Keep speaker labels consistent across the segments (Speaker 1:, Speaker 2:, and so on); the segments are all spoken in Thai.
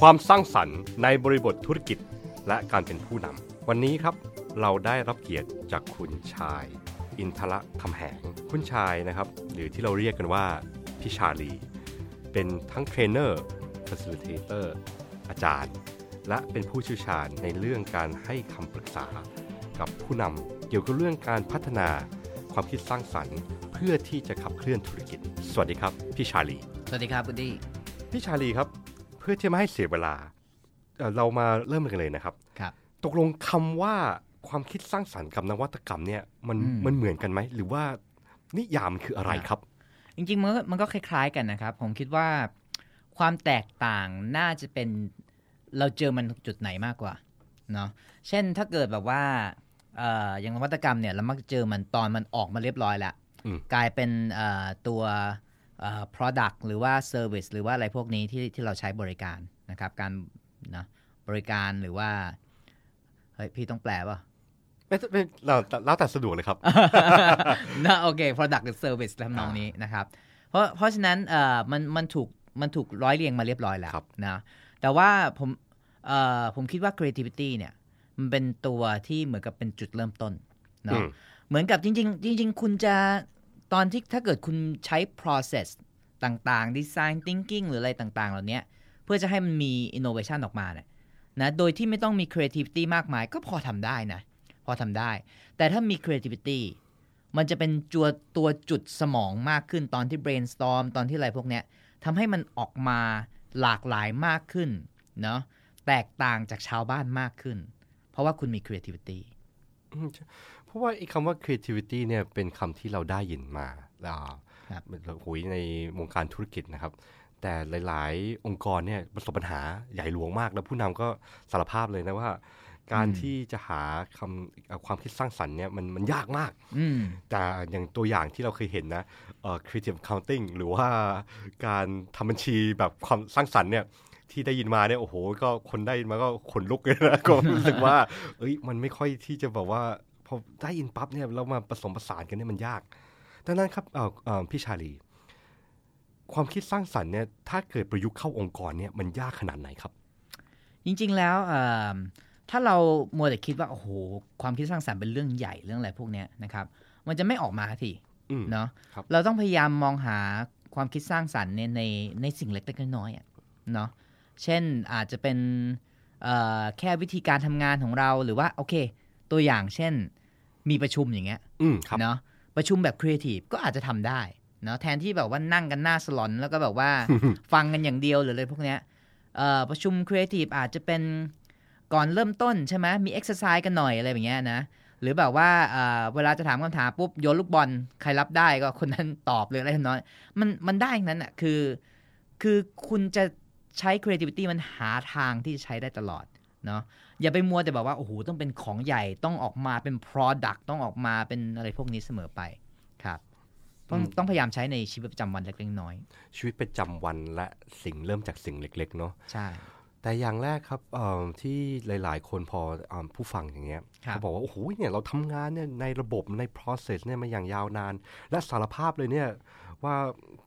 Speaker 1: ความสร้างสรรค์ในบริบทธุรกิจและการเป็นผู้นำวันนี้ครับเราได้รับเกียรติจากคุณชาย อินทระคำแหง คุณชายนะครับ หรือที่เราเรียกกันว่าพี่ชาลี เป็นทั้ง trainer facilitator อาจารย์ และเป็นผู้เชี่ยวชาญในเรื่องการให้คำปรึกษา กับผู้นำเกี่ยวกับเรื่องการพัฒนาความคิดสร้างสรรค์ เพื่อที่จะขับเคลื่อนธุรกิจ สวัสดีครับ พี่ชาลี
Speaker 2: สวัสดีครับคุณดี้
Speaker 1: พี่ชาลีครับ เพื่อที่ไม่ให้เสียเวลาเอ่อเรามาเริ่มกันเลยนะครับ
Speaker 2: ครับ
Speaker 1: ตกลงคำว่าความคิดสร้างสรรค์กับนวัตกรรมเนี่ยมัน
Speaker 2: อืม
Speaker 1: มันเหมือนกันไหมหรือว่านิยามมันคืออะไรครับ
Speaker 2: จริงๆมันก็มันก็คล้ายๆกันนะครับ ผมคิดว่าความแตกต่างน่าจะเป็นเราเจอมันจุดไหนมากกว่าเนาะเช่นถ้าเกิดแบบว่าเอ่ออย่างนวัตกรรมเนี่ยเรามักจะเจอมันตอนมันออกมาเรียบร้อยแล้ว
Speaker 1: อืม
Speaker 2: กลายเป็นเอ่อตัวเอ่อ product หรือว่า service หรือว่าอะไรพวกนี้ที่ที่เราใช้บริการนะครับ การนะบริการหรือว่า เฮ้ย พี่ต้องแปลป่ะ
Speaker 1: ไม่ไม่เราแล้วแต่สะดวกเลยครับ
Speaker 2: นะโอเค product หรือ service ทำนองนี้นะครับ เพราะเพราะฉะนั้นเอ่อมันมันถูกมันถูกร้อยเรียงมาเรียบร้อยแล้ว
Speaker 1: ครับ
Speaker 2: นะแต่ว่าผมเอ่อผมคิดว่า creativity เนี่ย มันเป็นตัวที่เหมือนกับเป็นจุดเริ่มต้น
Speaker 1: อื
Speaker 2: เนาะ
Speaker 1: ม
Speaker 2: เหมือนกับจริง ๆ จริง ๆ คุณจะ ตอนที่ถ้าเกิดคุณใช้ process ต่างๆ design thinking หรืออะไรต่างๆ เหล่านี้เพื่อจะให้มันมี innovation ออกมาเนี่ยนะโดยที่ไม่ต้องมี creativity มากมายก็พอทำได้นะ พอทำได้ แต่ถ้ามี creativity มันจะเป็นจัวตัวจุดสมองมากขึ้นตอนที่ brainstorm ตอนที่อะไรพวกเนี้ยทำให้มันออกมาหลากหลายมากขึ้นเนาะแตกต่างจากชาวบ้านมากขึ้น เพราะว่าคุณมี creativity
Speaker 1: ราะว่าไอ้คำว่า creativity เนี่ยเป็นคำที่เราได้ยินมาอ่า
Speaker 2: ครับ
Speaker 1: เราหุยในวงการธุรกิจนะครับ แต่หลาย ๆ องค์กรเนี่ยประสบปัญหาใหญ่หลวงมาก แล้วผู้นำก็สารภาพเลยนะว่า การที่จะหาคำเอ่อความคิดสร้างสรรค์เนี่ยมันมันยากมาก
Speaker 2: อืม
Speaker 1: แต่อย่างตัวอย่างที่เราเคยเห็นนะเอ่อ creative accounting หรือว่าการทำบัญชีแบบความสร้างสรรค์เนี่ยที่ได้ยินมาเนี่ยโอ้โห ก็คนได้ยินมาก็ขนลุกเลยนะก็รู้สึกว่า เอ้ยมันไม่ค่อยที่จะแบบว่า พอได้ยินปั๊บเนี่ยเรามาผสมผสานกันเนี่ยมันยากดังนั้นครับเอ่อเอ่อพี่ชาลี ความคิดสร้างสรรค์เนี่ยถ้าเกิดประยุกต์เข้าองค์กรเนี่ยมันยากขนาดไหนครับ
Speaker 2: จริงๆแล้วเอิ่มถ้าเรามัวแต่คิดว่าโอ้โหความคิดสร้างสรรค์เป็นเรื่องใหญ่เรื่องอะไรพวกเนี้ยนะครับมันจะไม่ออกมาที
Speaker 1: อืม
Speaker 2: เนาะ
Speaker 1: ครับ
Speaker 2: เราต้องพยายามมองหาความคิดสร้างสรรค์ในในในสิ่งเล็กๆน้อยๆอะเนาะเช่นอาจจะเป็นเอ่อแค่วิธีการทำงานของเราหรือว่าโอเค ตัวอย่างเช่น มีประชุมอย่างเงี้ย
Speaker 1: อืมครับ
Speaker 2: เนาะประชุมแบบครีเอทีฟก็อาจจะทำได้เนาะแทนที่แบบว่านั่งกันหน้าสลอน แล้วก็แบบว่าฟังกันอย่างเดียวหรืออะไรพวกเนี้ยเอ่อประชุมครีเอทีฟอาจจะเป็นก่อนเริ่มต้นใช่ไหมมีเอ็กซ์ไซส์กันหน่อยอะไรอย่างเงี้ยนะหรือแบบว่าเอ่อเวลาจะถามคำถามปุ๊บโยนลูกบอลใครรับได้ก็คนนั้นตอบเลยอะไรทำนองนั้นมันมันได้อย่างนั้นอะคือ คือคุณจะใช้ creativity มันหาทางที่จะใช้ได้ตลอดเนาะ อย่าไปมัวแต่แบบว่าโอ้โหต้องเป็นของใหญ่ต้องออกมาเป็น product ต้องออกมาเป็นอะไรพวกนี้เสมอไปครับต้อง
Speaker 1: อืม
Speaker 2: ต้องพยายามใช้ในชีวิตประจำวันเล็กๆน้อย
Speaker 1: ชีวิตประจำวันและสิ่งเริ่มจากสิ่งเล็ก ๆ เนาะ
Speaker 2: ๆใช่
Speaker 1: แต่อย่างแรกครับเอ่อที่หลาย ๆ คนพอเอ่อผู้ฟังอย่างเงี้ย
Speaker 2: ครับ
Speaker 1: เขาบอกว่าโอ้โหเนี่ยเราทำงานเนี่ยในระบบใน process เนี่ยมาอย่างยาวนาน และสารภาพเลยเนี่ยว่า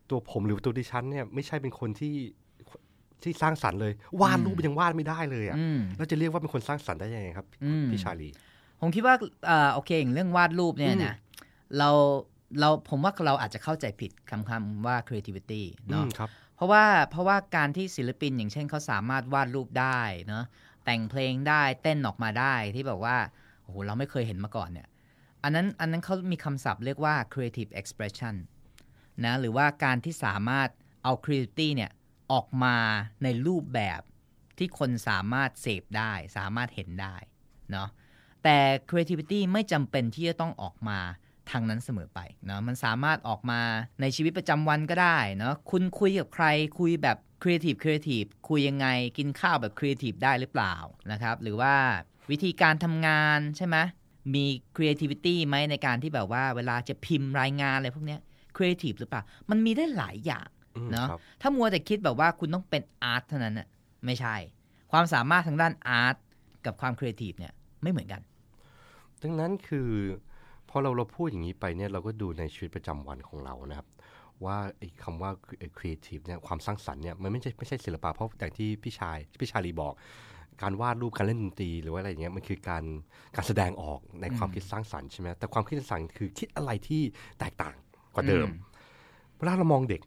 Speaker 1: ตัวผมหรือตัวดิฉันเนี่ยไม่ใช่เป็นคนที่ ที่สร้างสรรค์เลยวาดรูปยังวาดไม่ได้เลยอะ่ะ
Speaker 2: อืม
Speaker 1: แล้วจะเรียกว่าเป็นคนสร้างสรรค์ได้ยังไงครับ
Speaker 2: อืม
Speaker 1: พี่ชาลี
Speaker 2: ผมคิดว่าเอ่อโอเคอย่างเรื่องวาดรูปเนี่ยนะเราเราผมว่าเราอาจจะเข้าใจผิดคำคำว่า creativity
Speaker 1: อื
Speaker 2: เนาะ
Speaker 1: มครับ
Speaker 2: เพราะว่าเพราะว่าการที่ศิลปินอย่างเช่นเขาสามารถวาดรูปได้เนาะแต่งเพลงได้เต้นออกมาได้ที่แบบว่าโอ้โหเราไม่เคยเห็นมาก่อนเนี่ยอันนั้นอันนั้นเขามีคำศัพท์เรียกว่า creative expression นะหรือว่าการที่สามารถเอา creativity เนี่ย ออกมาในรูปแบบที่คนสามารถเสพได้ สามารถเห็นได้เนาะแต่ creativity ไม่จำเป็นที่จะต้องออกมาทางนั้นเสมอไปเนาะมันสามารถออกมาในชีวิตประจำวันก็ได้เนาะคุณคุยกับใครคุยแบบ creative creative คุยยังไงกินข้าวแบบครีเอทีฟได้หรือเปล่านะครับ หรือว่าวิธีการทำงานใช่ไหมมี creativity ไหมในการที่แบบว่าเวลาจะพิมพ์รายงานอะไรพวกนี้ creative หรือเปล่า มันมีได้หลายอย่าง เนาะ
Speaker 1: ครับ
Speaker 2: ถ้ามัวแต่คิดแบบว่าคุณต้องเป็น art เท่านั้นน่ะไม่ใช่ ความสามารถทางด้าน art กับความครีเอทีฟเนี่ยไม่เหมือนกัน
Speaker 1: ดังนั้นคือพอเราเราพูดอย่างนี้ไปเนี่ยเราก็ดูในชีวิตประจำวันของเรานะครับ ว่าไอ้คำว่า creative เนี่ยความสร้างสรรค์เนี่ยมันไม่ใช่ไม่ใช่ศิลปะเพราะอย่างที่พี่ชายพี่ชาลีบอก การวาดรูปการเล่นดนตรีหรือว่าอะไรอย่างเงี้ยมันคือการการแสดงออกในความคิดสร้างสรรค์ใช่ไหมแต่ความคิดสร้างสรรค์คือคิดอะไรที่แตกต่างกว่าเดิม
Speaker 2: อืม
Speaker 1: เวลาเรามองเด็ก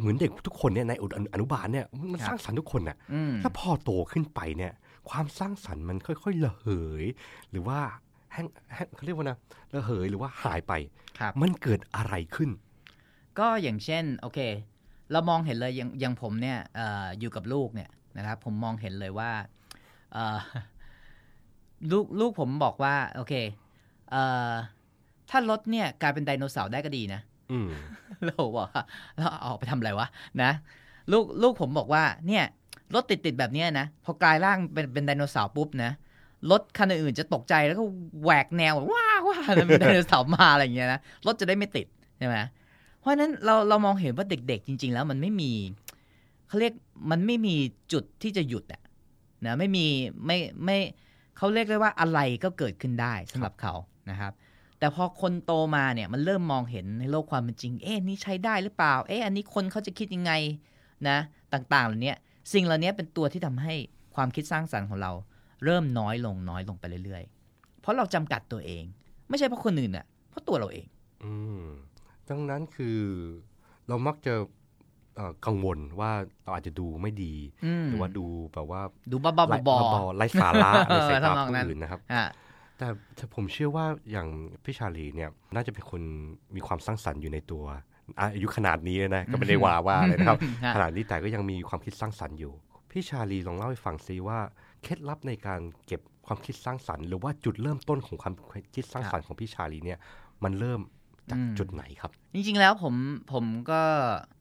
Speaker 1: เหมือนเด็กทุกคนเนี่ยในอนุบาลเนี่ยมัน
Speaker 2: ครับ
Speaker 1: สร้างสรรค์ทุกคนน่ะ
Speaker 2: อืม
Speaker 1: ถ้าพอโตขึ้นไปเนี่ย ความสร้างสรรค์มันค่อยๆระเหย หรือว่าแห้งแห้งเขาเรียกว่านะระเหยหรือว่าหายไป
Speaker 2: ครับ
Speaker 1: มันเกิดอะไรขึ้น
Speaker 2: ก็อย่างเช่นโอเค เรามองเห็นเลยอย่างอย่างผมเนี่ยเอออยู่กับลูกเนี่ยนะครับ ผมมองเห็นเลยว่าเอ่อลูกลูกผมบอกว่า โอเคเอ่อถ้ารถเนี่ยกลายเป็นไดโนเสาร์ได้ก็ดีนะ
Speaker 1: อืม
Speaker 2: เราบอกว่าเราเอาอกไปทำอะไรวะนะ ลูกลูกผมบอกว่า เนี่ยรถติดติดแบบนี้นะพอกลายร่างเป็นเป็นไดโนเสาร์ปุ๊บนะรถคันอื่นๆจะตกใจแล้วก็แหวกแนวว้าวว้าแล้วเป็นไดโนเสาร์มาอะไรอย่างเงี้ยนะรถจะได้ไม่ติดใช่ไหมเพราะนั้นเราเรามองเห็นว่าเด็ก ๆ จริง ๆ แล้วมันไม่มีเขาเรียกมันไม่มีจุดที่จะหยุดอะนะไม่มีไม่ไม่เขาเรียกได้ว่าอะไรก็เกิดขึ้นได้สำหรับเขานะครับ แต่พอคนโตมาเนี่ยมันเริ่มมองเห็นในโลกความเป็นจริง เอ๊ะนี่ใช้ได้หรือเปล่า เอ๊ะอันนี้คนเขาจะคิดยังไงนะต่างๆเหล่านี้สิ่งเหล่านี้เป็นตัวที่ทำให้ความคิดสร้างสรรค์ของเรา เริ่มน้อยลงน้อยลงไปเรื่อยๆ เพราะเราจำกัดตัวเอง ไม่ใช่เพราะคนอื่นอะเพราะตัวเราเอง
Speaker 1: อืมดังนั้นคือเรามักจะเอ่อกังวลว่าเราอาจจะดูไม่ดี
Speaker 2: อืม
Speaker 1: หรือว่าดูแบบว่า
Speaker 2: ดูบ้าๆบอ
Speaker 1: ไร้ไร้สาระในสายตา
Speaker 2: ทำนอง
Speaker 1: ผู้
Speaker 2: นั้น
Speaker 1: อื่นนะครับ
Speaker 2: ๆอะ
Speaker 1: แต่แต่ผมเชื่อว่าอย่างพี่ชาลีเนี่ยน่าจะเป็นคนมีความสร้างสรรค์อยู่ในตัวอะอายุขนาดนี้นะ ก็ไม่ได้ว่าว่าเลยนะครับ
Speaker 2: ฮะ
Speaker 1: ขนาดนี้แต่ก็ยังมีความคิดสร้างสรรค์อยู่ พี่ชาลีลองเล่าให้ฟังซิว่าเคล็ดลับในการเก็บความคิดสร้างสรรค์ หรือว่าจุดเริ่มต้นของความคิดสร้างสรรค์ของพี่ชาลีเนี่ยมันเริ่มจาก
Speaker 2: อืม
Speaker 1: จุดไหนครับ
Speaker 2: จริงๆแล้วผมผมก็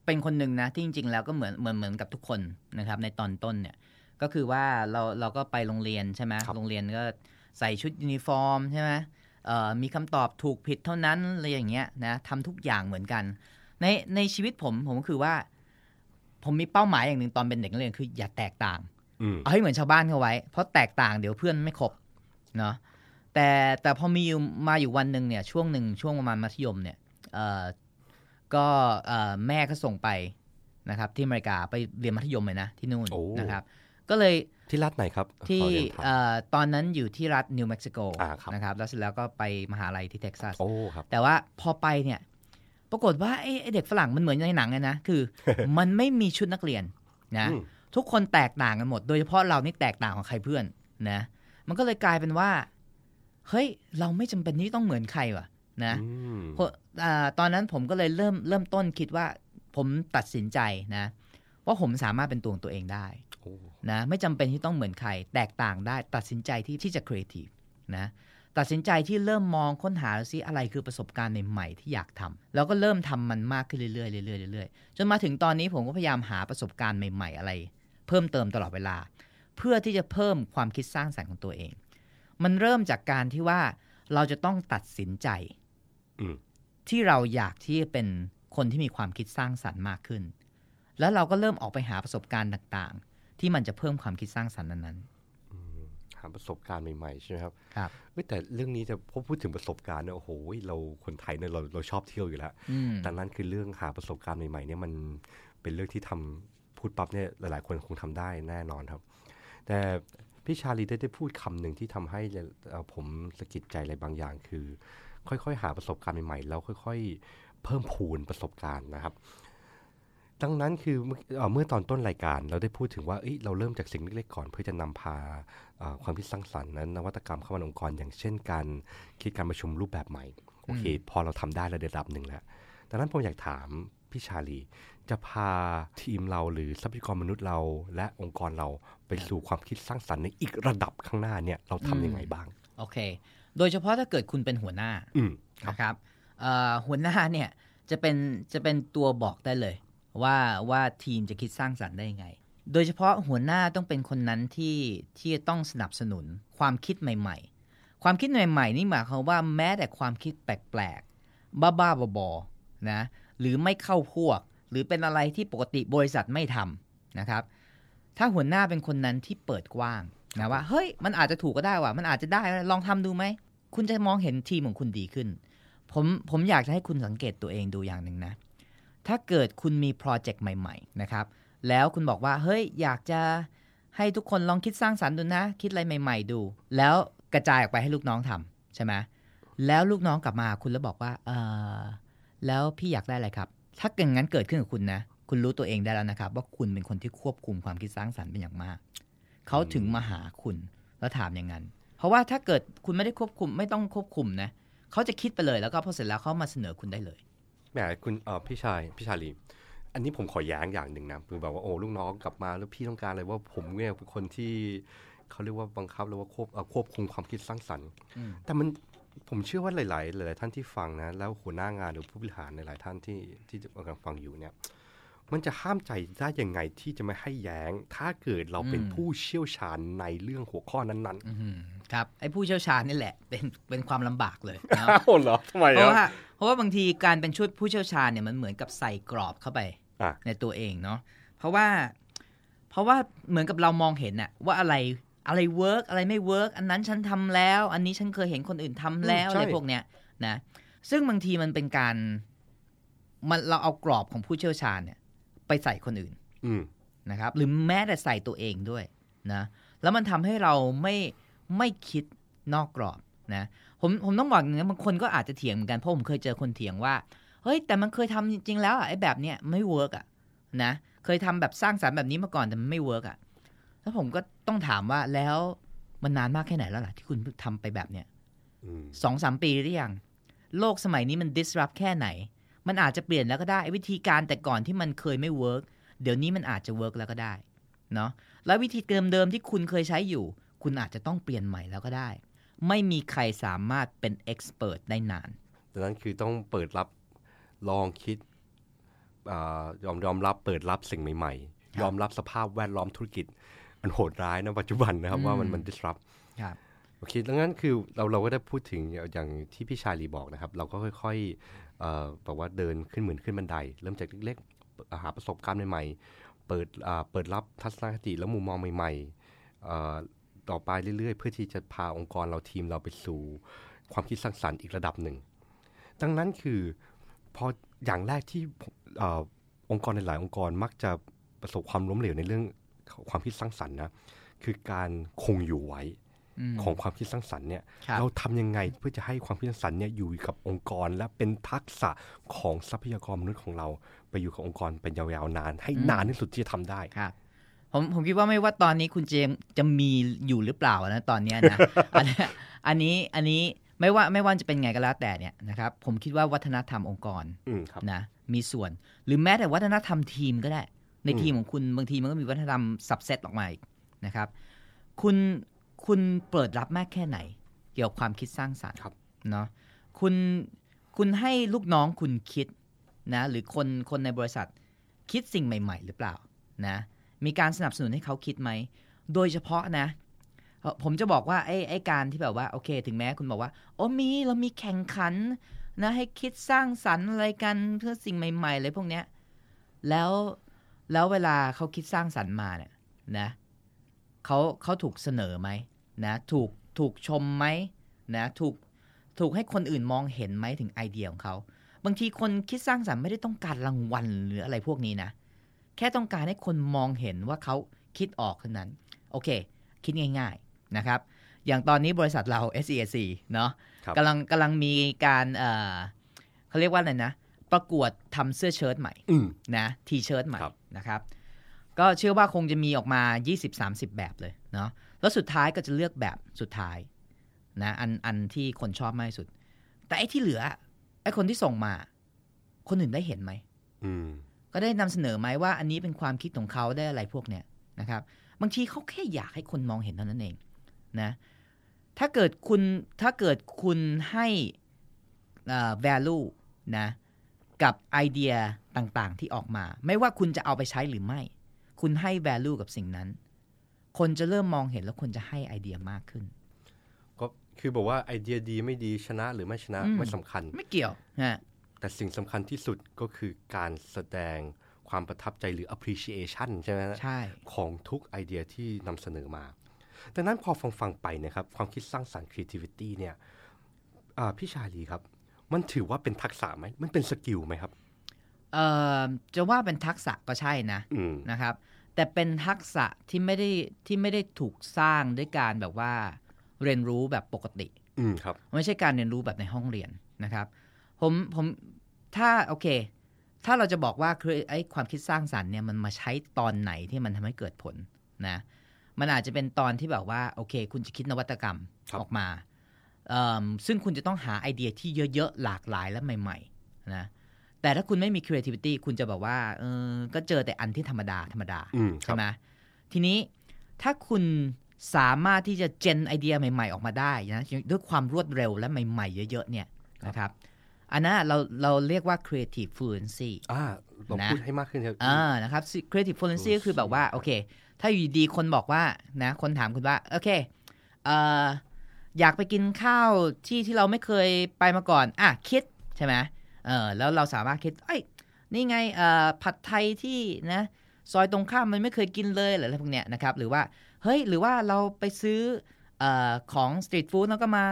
Speaker 2: เป็นคนหนึ่งนะที่จริง ๆ แล้วก็เหมือนเหมือนเหมือนกับทุกคนนะครับ ในตอนต้นเนี่ยก็คือว่าเราเราก็ไปโรงเรียนใช่ไหม
Speaker 1: ครับ
Speaker 2: โรงเรียนก็ ใส่ชุดยูนิฟอร์มใช่ไหมเอ่อมีคำตอบถูกผิดเท่านั้นอะไรอย่างเงี้ยนะทำทุกอย่างเหมือนกัน ในในชีวิตผมผมก็คือว่า ผมมีเป้าหมายอย่างหนึ่งตอนเป็นเด็กนักเรียนคือ อย่าแตกต่าง
Speaker 1: อืม
Speaker 2: เอาให้เหมือนชาวบ้านเขาไว้ เพราะแตกต่างเดี๋ยวเพื่อนไม่คบเนาะแต่แต่พอมีอยู่มาอยู่วันหนึ่งเนี่ยช่วงหนึ่งช่วงประมาณมัธยมเนี่ยเอ่อก็เอ่อแม่ก็ส่งไปนะครับที่อเมริกาไปเรียนมัธยมเลยนะที่นู่น
Speaker 1: โอ้
Speaker 2: นะครับ ก็เลย
Speaker 1: ที่รัฐไหนครับ
Speaker 2: ที่
Speaker 1: ขอเรียนถาม
Speaker 2: เอ่อตอนนั้นอยู่ที่รัฐนิวเม็กซิโก
Speaker 1: อ่าครับ
Speaker 2: นะครับแล้วเสร็จแล้วก็ไปมหาลัยที่เท็กซัส
Speaker 1: โอ้ครับ
Speaker 2: แต่ว่าพอไปเนี่ยปรากฏว่าไอ้ไอ้เด็กฝรั่งมันเหมือนในหนังเลยนะคือ มันไม่มีชุดนักเรียนนะ
Speaker 1: อืม
Speaker 2: ทุกคนแตกต่างกันหมด โดยเฉพาะเรานี่แตกต่างกว่าใครเพื่อนนะมันก็เลยกลายเป็นว่า เฮ้ย เราไม่จำเป็นที่ต้องเหมือนใครว่ะนะ
Speaker 1: อืม
Speaker 2: เพราะอ่าตอนนั้นผมก็เลยเริ่มเริ่มต้นคิดว่าผมตัดสินใจนะ ว่าผมสามารถเป็นตัวของตัวเองได้
Speaker 1: โอ้
Speaker 2: นะไม่จำเป็นที่ต้องเหมือนใคร แตกต่างได้ตัดสินใจที่ที่จะครีเอทีฟนะตัดสินใจที่เริ่มมองค้นหาซิอะไรคือประสบการณ์ใหม่ๆที่อยากทำแล้วก็เริ่มทำมันมากขึ้นเรื่อยๆเรื่อยๆเรื่อยๆจนมาถึงตอนนี้ผมก็พยายามหาประสบการณ์ใหม่ ๆ อะไร เพิ่มเติมตลอดเวลา เพื่อที่จะเพิ่มความคิดสร้างสรรค์ของตัวเอง มันเริ่มจากการที่ว่าเราจะต้องตัดสินใจ
Speaker 1: อืม
Speaker 2: ที่เราอยากที่จะเป็นคนที่มีความคิดสร้างสรรค์มากขึ้น แล้วเราก็เริ่มออกไปหาประสบการณ์ต่างๆ ที่มันจะเพิ่มความคิดสร้างสรรค์นั้น
Speaker 1: อืมหาประสบการณ์ใหม่ๆใช่ไหมครับ
Speaker 2: ครับ
Speaker 1: เฮ้ยแต่เรื่องนี้จะพอพูดถึงประสบการณ์เนี่ยโอ้โหเราคนไทยเนี่ยเราเราชอบเที่ยวอยู่แล้ว
Speaker 2: ๆอืม
Speaker 1: ดังนั้นคือเรื่องหาประสบการณ์ใหม่ๆเนี่ยมันเป็นเรื่องที่ทำพูดปั๊บเนี่ยหลายๆ คนคงทำได้แน่นอนครับ แต่พี่ชาลีได้ได้พูดคำหนึ่งที่ทำให้เอ่อผมสะกิดใจอะไรบางอย่างคือ ค่อยๆ หาประสบการณ์ใหม่ๆ แล้วค่อย ๆ เพิ่มพูนประสบการณ์นะครับ ดังนั้นคือเมื่อเอ่อเมื่อตอนต้นรายการเราได้พูดถึงว่าเอ้ยเราเริ่มจากสิ่งเล็กๆก่อน เพื่อจะนำพาเอ่อความคิดสร้างสรรค์นั้นนวัตกรรมเข้ามาในองค์กรอย่างเช่นการคิดการประชุมรูปแบบใหม่โอเค พอเราทำได้ระดับหนึ่งแล้วดังนั้นผมอยากถามพี่ชาลี จะพาทีมเราหรือทรัพยากรมนุษย์เรา และองค์กรเราไปสู่ความคิดสร้างสรรค์ในอีกระดับข้างหน้าเนี่ยเราทำยังไงบ้าง
Speaker 2: โอเค โดยเฉพาะถ้าเกิดคุณเป็นหัวหน้า
Speaker 1: อืม
Speaker 2: นะครับเอ่อหัวหน้าเนี่ยจะเป็นจะเป็นตัวบอกได้เลย ว่าว่าทีมจะคิดสร้างสรรค์ได้ยังไง โดยเฉพาะหัวหน้าต้องเป็นคนนั้นที่ที่จะต้องสนับสนุนความคิดใหม่ ๆ ความคิดใหม่ ๆ นี่หมายความว่าแม้แต่ความคิดแปลกๆ บ้าๆบอๆนะหรือไม่เข้าพวก หรือเป็นอะไรที่ปกติบริษัทไม่ทำนะครับถ้าหัวหน้าเป็นคนนั้นที่เปิดกว้างนะว่าเฮ้ยมันอาจจะถูกก็ได้ว่ะมันอาจจะได้ลองทำดูไหมคุณจะมองเห็นทีมของคุณดีขึ้น ผมผมอยากจะให้คุณสังเกตตัวเองดูอย่างหนึ่งนะ ถ้าเกิดคุณมีโปรเจกต์ใหม่ ๆ นะครับ แล้วคุณบอกว่าเฮ้ยอยากจะให้ทุกคนลองคิดสร้างสรรค์ดูนะ คิดอะไรใหม่ ๆ ดู แล้วกระจายออกไปให้ลูกน้องทำใช่ไหมแล้วลูกน้องกลับมาคุณแล้วบอกว่าเออแล้วพี่อยากได้อะไรครับ ถ้าเกิดงั้นเกิดขึ้นกับคุณนะ คุณรู้ตัวเองได้แล้วนะครับ ว่าคุณเป็นคนที่ควบคุมความคิดสร้างสรรค์เป็นอย่างมาก เขาถึงมาหาคุณแล้วถามอย่างนั้น เพราะว่าถ้าเกิดคุณไม่ได้ควบคุมไม่ต้องควบคุมนะเขาจะคิดไปเลยแล้วก็พอเสร็จแล้วเขามาเสนอคุณได้เลย
Speaker 1: แหมคุณเออพี่ชายพี่ชาลี อันนี้ผมขอแย้งอย่างหนึ่งนะคือแบบว่าโอ้ลูกน้องกลับมาแล้วพี่ต้องการอะไรว่าผมเนี่ยเป็นคนที่เขาเรียกว่าบังคับหรือว่าควบเอ่อควบคุมความคิดสร้างสรรค์
Speaker 2: อืม
Speaker 1: แต่มันผมเชื่อว่าหลาย ๆ หลาย ๆ ท่านที่ฟังนะ แล้วหัวหน้างานหรือผู้บริหารหลายๆท่านที่ที่กำลังฟังอยู่เนี่ย มันจะห้ามใจได้ยังไงที่จะไม่ให้แย้ง ถ้าเกิดเราเป็น
Speaker 2: อืม
Speaker 1: ผู้เชี่ยวชาญในเรื่องหัวข้อนั้น
Speaker 2: อืม ครับไอ้ผู้เชี่ยวชาญนี่แหละเป็นเป็นความลำบากเลยนะ
Speaker 1: ๆอ้าวเหรอทำไม
Speaker 2: เพราะ
Speaker 1: อะ
Speaker 2: ว่าเพราะว่าบางทีการเป็นชุดผู้เชี่ยวชาญเนี่ยมันเหมือนกับใส่กรอบเข้าไป
Speaker 1: อะ
Speaker 2: ในตัวเองเนาะเพราะว่า เพราะว่าเหมือนกับเรามองเห็นอะว่าอะไรอะไร work อะไรไม่ work อันนั้นฉันทำแล้ว อันนี้ฉันเคยเห็นคนอื่นทำแล้วอะไรพวกเนี้ยนะซึ่งบางทีมันเป็นการมันเราเอากรอบของผู้เชี่ยวชาญเนี่ย ไปใส่คนอื่น
Speaker 1: อืม
Speaker 2: นะครับ หรือแม้แต่ใส่ตัวเองด้วยนะ แล้วมันทำให้เราไม่ ไม่คิดนอกกรอบนะผมผมต้องบอกอย่างนี้บางคนก็อาจจะเถียงเหมือนกันเพราะผมเคยเจอคนเถียงว่าเฮ้ยแต่มันเคยทำจริง ๆ แล้วอะไอ้แบบเนี้ยไม่ work อะนะเคยทำแบบสร้างสรรค์แบบนี้มาก่อนแต่มันไม่ work อะแล้วผมก็ต้องถามว่าแล้วมันนานมากแค่ไหนแล้วล่ะที่คุณทำไปแบบเนี้ย
Speaker 1: อืม
Speaker 2: สองสามปีหรือยังโลกสมัยนี้มัน disrupt แค่ไหน มันอาจจะเปลี่ยนแล้วก็ได้ไอ้วิธีการแต่ก่อนที่มันเคยไม่ work เดี๋ยวนี้มันอาจจะ work แล้วก็ได้เนาะแล้ววิธีเดิมๆที่คุณเคยใช้อยู่ คุณอาจจะต้องเปลี่ยนใหม่แล้วก็ได้ ไม่มีใครสามารถเป็น expert ได้นาน
Speaker 1: ดังนั้นคือต้องเปิดรับลองคิดอายอมยอมรับเปิดรับสิ่งใหม่
Speaker 2: ครับ
Speaker 1: ๆยอมรับสภาพแวดล้อมธุรกิจ มันโหดร้ายนะปัจจุบันนะครับ
Speaker 2: อืม
Speaker 1: ว่ามันมัน disrupt
Speaker 2: ครับ
Speaker 1: โอเคดังนั้นคือเราเราก็ได้พูดถึงอย่างที่พี่ชาลีบอกนะครับ เราก็ค่อยๆเอ่อแบบว่าเดินขึ้นเหมือนขึ้นบันได เริ่มจากเล็กๆหาประสบการณ์ใหม่ๆเปิดอ่าเปิดรับทัศนคติและมุมมองใหม่ๆเอ่อ ต่อไปเรื่อยๆ เพื่อที่จะพาองค์กรเราทีมเราไปสู่ ความคิดสร้างสรรค์อีกระดับหนึ่ง ดังนั้นคือพออย่างแรกที่เออองค์กรในหลายองค์กรมักจะประสบความล้มเหลวในเรื่องความคิดสร้างสรรค์นะคือการคงอยู่ไว้
Speaker 2: ม
Speaker 1: ของความคิดสร้างสรรค์เนี่ย
Speaker 2: ครับ
Speaker 1: เราทำยังไงเพื่อจะให้ความคิดสร้างสรรค์เนี่ยอยู่กับองค์กร และเป็นทักษะของทรัพยากรมนุษย์ของเรา ไปอยู่กับองค์กรเป็นยาวๆนาน ให้นานที่สุดที่จะทำได้
Speaker 2: ครับ ผมผมคิดว่าไม่ว่าตอนนี้คุณเจมส์จะมีอยู่หรือเปล่านะตอนเนี้ยนะอันเนี้ยอันนี้อันนี้ไม่ว่าไม่ว่าจะเป็นไงก็แล้วแต่เนี่ยนะครับผมคิดว่าวัฒนธรรมองค์กร
Speaker 1: อืมครับ
Speaker 2: นะมีส่วน หรือแม้แต่วัฒนธรรมทีมก็ได้ ใน
Speaker 1: อืม
Speaker 2: ทีมของคุณบางทีมันก็มีวัฒนธรรมสับเซตออกมาอีกนะครับ คุณคุณเปิดรับมากแค่ไหน เกี่ยวกับความคิดสร้างสรรค์
Speaker 1: ครับ
Speaker 2: เนาะคุณคุณให้ลูกน้องคุณคิดนะหรือคนคนในบริษัทคิดสิ่งใหม่ ๆ หรือเปล่านะ มีการสนับสนุนให้เขาคิดไหม โดยเฉพาะนะ ผมจะบอกว่าไอ้ไอ้การที่แบบว่าโอเค ถึงแม้คุณบอกว่า โอ้มีเรามีแข่งขันนะให้คิดสร้างสรรค์อะไรกันเพื่อสิ่งใหม่ๆเลยพวกเนี้ย แล้วแล้วเวลาเขาคิดสร้างสรรค์มาเนี่ยนะเขาเขาถูกเสนอไหมนะถูกถูกชมไหมนะถูกถูกให้คนอื่นมองเห็นไหมถึงไอเดียของเขา บางทีคนคิดสร้างสรรค์ไม่ได้ต้องการรางวัลหรืออะไรพวกนี้นะ แค่ต้องการให้คนมองเห็นว่าเขาคิดออกเท่านั้น โอเค คิดง่ายๆนะครับ อย่างตอนนี้บริษัทเรา SESC เนาะ
Speaker 1: ครับ
Speaker 2: กำลังกำลังมีการเอ่อเขาเรียกว่าอะไรนะ ประกวดทำเสื้อเชิ้ตใหม่
Speaker 1: อืม
Speaker 2: นะทีเชิ้ตใหม่
Speaker 1: ครับ
Speaker 2: นะครับ ก็เชื่อว่าคงจะมีออกมา 20-30 แบบเลยเนาะแล้วสุดท้ายก็จะเลือกแบบสุดท้ายนะอันอันที่คนชอบมากที่สุด แต่ไอ้ที่เหลือไอ้คนที่ส่งมา คนอื่นได้เห็นไหม
Speaker 1: อืม
Speaker 2: ก็ได้นำเสนอไหมว่าอันนี้เป็นความคิดของเขาได้อะไรพวกเนี้ยนะครับ บางทีเขาแค่อยากให้คนมองเห็นเท่านั้นเองนะถ้าเกิดคุณถ้าเกิดคุณให้เอ่อ value นะกับไอเดียต่างๆที่ออกมา ไม่ว่าคุณจะเอาไปใช้หรือไม่ คุณให้ value กับสิ่งนั้น คนจะเริ่มมองเห็นแล้วคนจะให้ไอเดียมากขึ้น
Speaker 1: ก็คือบอกว่าไอเดียดีไม่ดีชนะหรือไม่ชนะ
Speaker 2: อืม
Speaker 1: ไม่สำคัญ
Speaker 2: ไม่เกี่ยวฮะ
Speaker 1: แต่สิ่งสำคัญที่สุดก็คือการแสดงความประทับใจหรือ appreciation ใช่ไหมฮะ
Speaker 2: ใช่
Speaker 1: ของทุกไอเดียที่นำเสนอมา ดังนั้นพอฟังฟังๆไปนะครับ ความคิดสร้างสรรค์ creativity เนี่ยอ่าพี่ชาลีครับ มันถือว่าเป็นทักษะไหม มันเป็นสกิลไหมครับ
Speaker 2: เอ่อ จะว่าเป็นทักษะก็ใช่นะ
Speaker 1: อืม
Speaker 2: นะครับ แต่เป็นทักษะที่ไม่ได้ที่ไม่ได้ถูกสร้างด้วยการแบบว่าเรียนรู้แบบปกติ
Speaker 1: อืมครับ
Speaker 2: ไม่ใช่การเรียนรู้แบบในห้องเรียนนะครับ ผมผมถ้าโอเค ถ้าเราจะบอกว่าคือไอ้ความคิดสร้างสรรค์เนี่ยมันมาใช้ตอนไหนที่มันทำให้เกิดผลนะมันอาจจะเป็นตอนที่แบบว่าโอเค คุณจะคิดนวัตกรรม
Speaker 1: ครับ
Speaker 2: ออกมาเอิ่มซึ่งคุณจะต้องหาไอเดียที่เยอะๆ หลากหลายและใหม่ๆนะแต่ถ้าคุณไม่มี creativity คุณจะแบบว่าเออก็เจอแต่อันที่ธรรมดาธรรมดา
Speaker 1: อืมครั
Speaker 2: ใช่
Speaker 1: บ
Speaker 2: ไหมทีนี้ถ้าคุณสามารถที่จะเจนไอเดียใหม่ ๆ ออกมาได้นะด้วยความรวดเร็วและใหม่ ๆ เยอะ ๆ เนี่ยนะครับ อันนั้นเราเราเรียกว่า creative fluency
Speaker 1: อ่าลอง
Speaker 2: นะ
Speaker 1: พูดให้มากขึ้นครับ
Speaker 2: อ่านะครับ creative fluency ก็คือแบบว่า โอเค ถ้าอยู่ดีๆคนบอกว่านะ คนถามคุณว่า โอเคเอ่ออยากไปกินข้าวที่ที่เราไม่เคยไปมาก่อน อะ คิดใช่ไหมเออแล้วเราสามารถคิด เอ้ย นี่ไงเอ่อผัดไทยที่นะ ซอยตรงข้ามมันไม่เคยกินเลยหรืออะไรพวกเนี้ยนะครับ หรือว่า เฮ้ย หรือว่าเราไปซื้อเออของสตรีทฟู้ดแล้วก็มา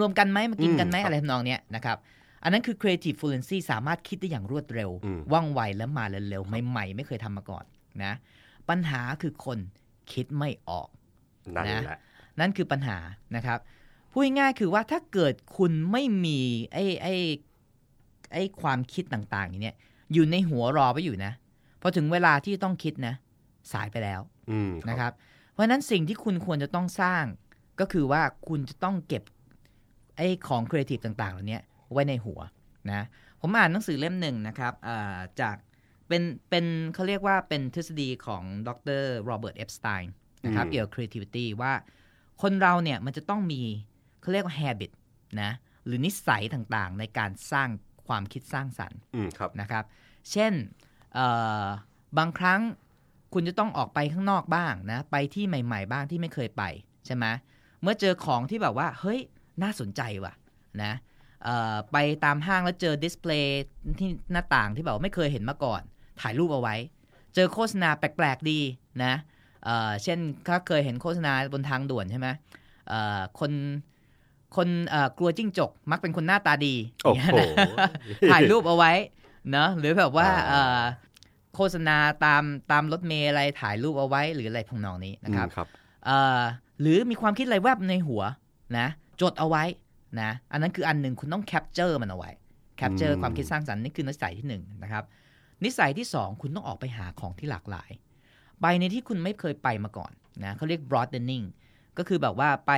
Speaker 2: รวมๆกันไหมมากินกันไหม
Speaker 1: อืมครับ
Speaker 2: อะไรทำนองเนี้ยนะครับ อันนั้นคือ creative fluency สามารถคิดได้อย่างรวดเร็ว
Speaker 1: อืม
Speaker 2: ว่องไวและมาเร็วๆใหม่ๆ ไม่เคยทำมาก่อนนะ ปัญหาคือคนคิดไม่ออก
Speaker 1: นั่น
Speaker 2: นะ
Speaker 1: แหละ
Speaker 2: นั่นคือปัญหานะครับพูดง่ายๆคือว่าถ้าเกิดคุณไม่มีไอ้ไอ้ไอ้ความคิดต่างๆอย่างเนี้ยอยู่ในหัวรอไว้อยู่นะพอถึงเวลาที่ต้องคิดนะ สายไปแล้ว
Speaker 1: อืม
Speaker 2: นะครับ เพราะฉะนั้นสิ่งที่คุณควรจะต้องสร้างก็คือว่าคุณจะต้องเก็บไอ้ของครีเอทีฟต่างๆ เหล่านี้ ไว้ในหัวนะผมอ่านหนังสือเล่มหนึ่งนะครับอ่าจากเป็นเป็นเขาเรียกว่าเป็นทฤษฎีของดรโรเบิร์ตเอปสไตน์นะครับเกี่ยวกับ creativity ว่าคนเราเนี่ยมันจะต้องมีเขาเรียกว่า habit นะหรือนิสัยต่างๆ ในการสร้างความคิดสร้างสรรค์
Speaker 1: อืมครับ
Speaker 2: นะครับ เช่นเอ่อบางครั้งคุณจะต้องออกไปข้างนอกบ้างนะไปที่ใหม่ ๆ บ้างที่ไม่เคยไปใช่ไหมเมื่อเจอของที่แบบว่า เฮ้ยน่าสนใจว่ะนะเอ่อ ไปตามห้างแล้วเจอดิสเพลย์ที่หน้าต่างที่แบบว่าไม่เคยเห็นมาก่อน ถ่ายรูปเอาไว้ เจอโฆษณาแปลกๆดีนะเอ่อเช่นถ้าเคยเห็นโฆษณาบนทางด่วนใช่ไหมเอ่อคนคนเอ่อกลัวจิ้งจก มักเป็นคนหน้าตาดี
Speaker 1: โอ้
Speaker 2: อย่าง
Speaker 1: โห
Speaker 2: เงี้ยนะถ่ายรูปเอาไว้เนอะหรือแบบว่า
Speaker 1: อ่า
Speaker 2: เอ่อโฆษณาตามตามรถเมล์อะไรถ่ายรูปเอาไว้หรืออะไรพวกทำนองนี้นะครับ
Speaker 1: อืมครับ
Speaker 2: เอ่อหรือมีความคิดอะไรแวบในหัวนะจดเอาไว้ นะอันนั้นคืออันหนึ่งคุณต้อง capture มันเอาไว้ capture อื
Speaker 1: ม
Speaker 2: ความคิดสร้างสรรค์นี่คือนิสัยที่หนึ่งนะครับนิสัยที่สองคุณต้องออกไปหาของที่หลากหลาย ไปในที่คุณไม่เคยไปมาก่อนนะเขาเรียก broadening ก็คือแบบว่าไป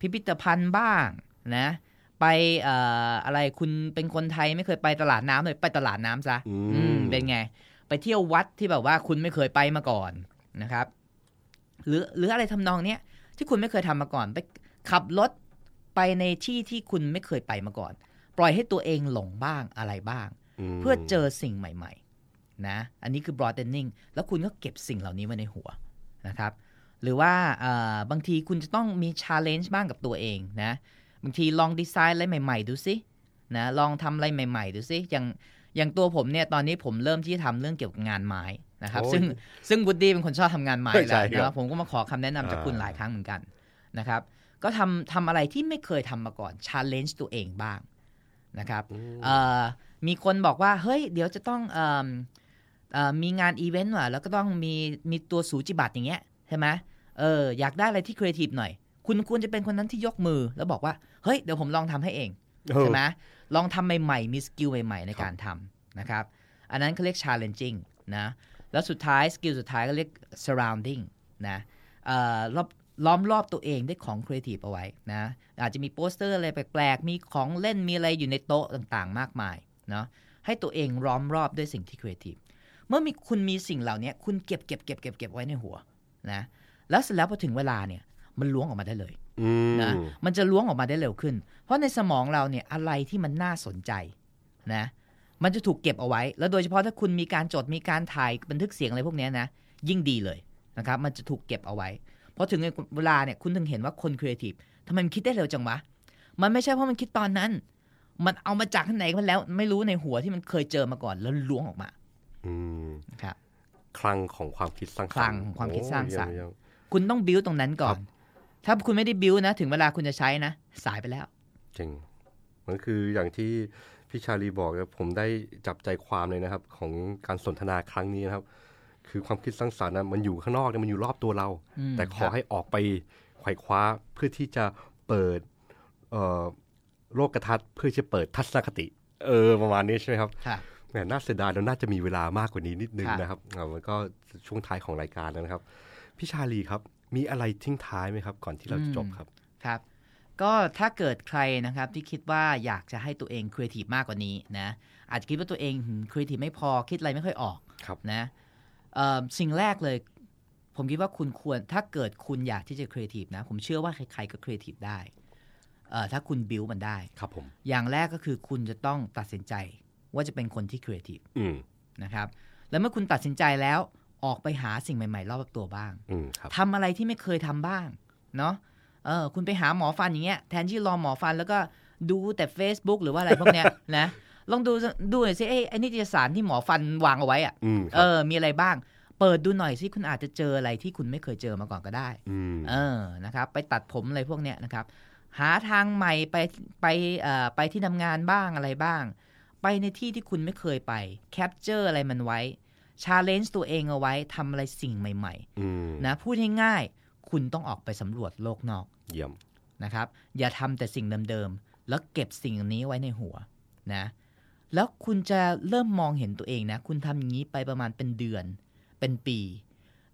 Speaker 2: พิพิธภัณฑ์บ้างนะไปเอ่ออะไรคุณเป็นคนไทยไม่เคยไปตลาดน้ำเลยไปตลาดน้ำซะ
Speaker 1: อื
Speaker 2: อืม
Speaker 1: ม
Speaker 2: เป็นไง ไปเที่ยววัดที่แบบว่าคุณไม่เคยไปมาก่อนนะครับ หรือหรืออะไรทำนองเนี้ยที่คุณไม่เคยทำมาก่อน ไปขับรถ ไปในที่ที่คุณไม่เคยไปมาก่อน ปล่อยให้ตัวเองหลงบ้างอะไรบ้าง
Speaker 1: ม
Speaker 2: เพื่อเจอสิ่งใหม่ ๆ นะ อันนี้คือ broadening แล้วคุณก็เก็บสิ่งเหล่านี้ไว้ในหัวนะครับ หรือว่าเอ่อบางทีคุณจะต้องมี challenge บ้างกับตัวเองนะ บางทีลองดีไซน์อะไรใหม่ ๆ ดูสินะลองทำอะไรใหม่ ๆ ดูสิอย่างอย่างตัวผมเนี่ยตอนนี้ผมเริ่มที่จะทำเรื่องเกี่ยวกับงานไม้นะครับ
Speaker 1: โอ้ย
Speaker 2: ซึ่งซึ่งวูดดี้เป็นคนชอบทำงานไม้
Speaker 1: ใช่
Speaker 2: แล้ว
Speaker 1: ครับ
Speaker 2: นะผมก็มาขอคำแนะนำจากคุณ
Speaker 1: อ่า
Speaker 2: หลายครั้งเหมือนกันนะครับ ก็ทำทำอะไรที่ไม่เคยทำมาก่อน challenge ตัวเองบ้างนะครับ
Speaker 1: อืม
Speaker 2: เอ่อมีคนบอกว่า เฮ้ย เดี๋ยวจะต้องเอิ่มเอ่อมีงานอีเวนต์ว่ะแล้วก็ต้องมีมีตัวสูจิบัตรอย่างเงี้ยใช่ไหมเอออยากได้อะไรที่ครีเอทีฟหน่อย คุณควรจะเป็นคนนั้นที่ยกมือแล้วบอกว่า เฮ้ย เดี๋ยวผมลองทำให้เองใช่ไหมลองทำใหม่ๆ มี skill ใหม่ๆ ในการทำนะครับ อันนั้นเขาเรียก challenging นะ แล้วสุดท้าย skill สุดท้ายก็เรียก surrounding นะเอ่อรอบ ล้อมรอบตัวเองด้วยของครีเอทีฟเอาไว้นะอาจจะมีโปสเตอร์อะไรแปลกๆ มีของเล่นมีอะไรอยู่ในโต๊ะต่างๆ มากมายเนาะให้ตัวเองล้อมรอบด้วยสิ่งที่ครีเอทีฟเมื่อมีคุณมีสิ่งเหล่านี้คุณเก็บเก็บเก็บเก็บเก็บไว้ในหัวนะแล้วเสร็จแล้วพอถึงเวลาเนี่ยมันล้วงออกมาได้เลย
Speaker 1: อืม
Speaker 2: นะมันจะล้วงออกมาได้เร็วขึ้น เพราะในสมองเราเนี่ยอะไรที่มันน่าสนใจนะมันจะถูกเก็บเอาไว้ แล้วโดยเฉพาะถ้าคุณมีการจดมีการถ่ายบันทึกเสียงอะไรพวกเนี้ยนะยิ่งดีเลยนะครับมันจะถูกเก็บเอาไว้เพราะถึงเวลาเนี่ยคุณถึงเห็นว่าคนครีเอทีฟทำไมมันคิดได้เร็วจังวะ มันไม่ใช่เพราะมันคิดตอนนั้น มันเอามาจากข้างไหนมันแล้ว ไม่รู้ในหัวที่มันเคยเจอมาก่อนแล้วล้วงออกมา
Speaker 1: อืม
Speaker 2: นะครับ
Speaker 1: คลังของความคิดสร้างสรรค์
Speaker 2: คลังของความคิดสร้างสรรค์
Speaker 1: โอ้เยี่ยม
Speaker 2: คุณต้องบิวตรงนั้นก่อน
Speaker 1: ครับ
Speaker 2: ถ้าคุณไม่ได้บิวนะ ถึงเวลาคุณจะใช้นะ สายไปแล้ว
Speaker 1: จริง มันคืออย่างที่พี่ชาลีบอกนะผมได้จับใจความเลยนะครับ ของการสนทนาครั้งนี้นะครับ คือความคิดสร้างสรรค์นะมันอยู่ข้างนอกเนี่ยมันอยู่รอบตัวเรา
Speaker 2: อืม
Speaker 1: แต่ขอ
Speaker 2: ครับ
Speaker 1: ให้ออกไปไขว่คว้าเพื่อที่จะเปิดเอ่อโลกทัศน์เพื่อจะเปิดทัศนคติ เออประมาณนี้ใช่ไหมครับ
Speaker 2: ค่ะ
Speaker 1: แหมน่าเสียดายเราน่าจะมีเวลามากกว่านี้นิดนึง
Speaker 2: ครับ
Speaker 1: นะครับอ่ามันก็ช่วงท้ายของรายการแล้วนะครับ พี่ชาลีครับ มีอะไรทิ้งท้ายไหมครับ ก่อนที่เราจะจบครับ
Speaker 2: ครับ ก็ถ้าเกิดใครนะครับที่คิดว่าอยากจะให้ตัวเองครีเอทีฟมากกว่านี้นะอาจจะคิดว่าตัวเองครีเอทีฟไม่พอคิดอะไรไม่ค่อยออก
Speaker 1: ครับ
Speaker 2: นะเอ่อ สิ่งแรกเลย ผมคิดว่าคุณควรถ้าเกิดคุณอยากที่จะครีเอทีฟนะ ผมเชื่อว่าใครๆก็ครีเอทีฟได้เอ่อถ้าคุณบิวมันได้
Speaker 1: ครับผม
Speaker 2: อย่างแรกก็คือคุณจะต้องตัดสินใจว่าจะเป็นคนที่ครีเอทีฟ
Speaker 1: อืม
Speaker 2: นะครับแล้วเมื่อคุณตัดสินใจแล้วออกไปหาสิ่งใหม่ ๆ รอบตัวบ้าง
Speaker 1: อืมครับ
Speaker 2: ทำอะไรที่ไม่เคยทำบ้างเนาะเออคุณไปหาหมอฟันอย่างเงี้ยแทนที่รอหมอฟันแล้วก็ดูแต่ Facebook หรือว่าอะไรพวกเนี้ยนะ ลองดูดูหน่อยสิไอ้ไอ้นิตยสารที่หมอฟันวางเอาไว้อะ
Speaker 1: อืมครับเอ
Speaker 2: อมีอะไรบ้าง เปิดดูหน่อยสิคุณอาจจะเจออะไรที่คุณไม่เคยเจอมาก่อนก็ได้
Speaker 1: อืม
Speaker 2: เออนะครับ ไปตัดผมอะไรพวกเนี้ยนะครับ หาทางใหม่ไปไปเอ่อไปที่ทำงานบ้างอะไรบ้าง ไปในที่ที่คุณไม่เคยไป capture อะไรมันไว้ challenge ตัวเองเอาไว้ทำอะไรสิ่งใหม่ๆ
Speaker 1: อืม
Speaker 2: นะพูดง่ายๆคุณต้องออกไปสำรวจโลกนอก
Speaker 1: เยี่ยม
Speaker 2: นะครับ อย่าทำแต่สิ่งเดิมๆ แล้วเก็บสิ่งนี้ไว้ในหัวนะ แล้วคุณจะเริ่มมองเห็นตัวเองนะ คุณทำอย่างนี้ไปประมาณเป็นเดือน เป็นปี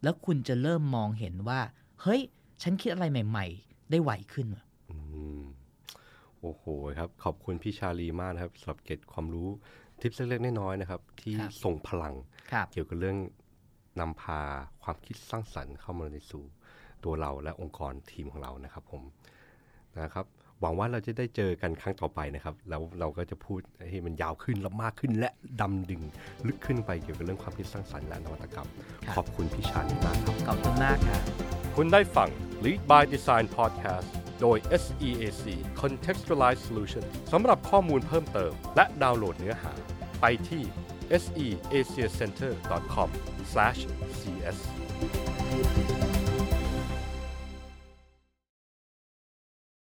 Speaker 2: แล้วคุณจะเริ่มมองเห็นว่า เฮ้ย ฉันคิดอะไรใหม่ ๆ ได้ไวขึ้นว่ะ
Speaker 1: อืมโอ้โหครับ ขอบคุณพี่ชาลีมากนะครับสำหรับเกร็ดความรู้ทิปเล็กๆน้อยๆนะครับ ที่
Speaker 2: ครับ
Speaker 1: ส่งพลัง
Speaker 2: ครับ
Speaker 1: เกี่ยวกับเรื่องนำพาความคิดสร้างสรรค์เข้ามาในสู่ตัวเราและองค์กรทีมของเรานะครับผมนะครับ หวังว่าเราจะได้เจอกันครั้งต่อไปนะครับ แล้วเราก็จะพูดให้มันยาวขึ้นและมากขึ้นและดำดึงลึกขึ้นไปเกี่ยวกับเรื่องความคิดสร้างสรรค์และนวัตกรรม
Speaker 2: ครับ
Speaker 1: ขอบคุณพี่ชาลีมากครับ
Speaker 2: ขอบคุณมากครับ
Speaker 1: คุณได้ฟัง Lead by Design Podcast โดย SEAC Contextualized Solution สำหรับข้อมูลเพิ่มเติม และดาวน์โหลดเนื้อหา ไปที่ seasiacenter.com/cs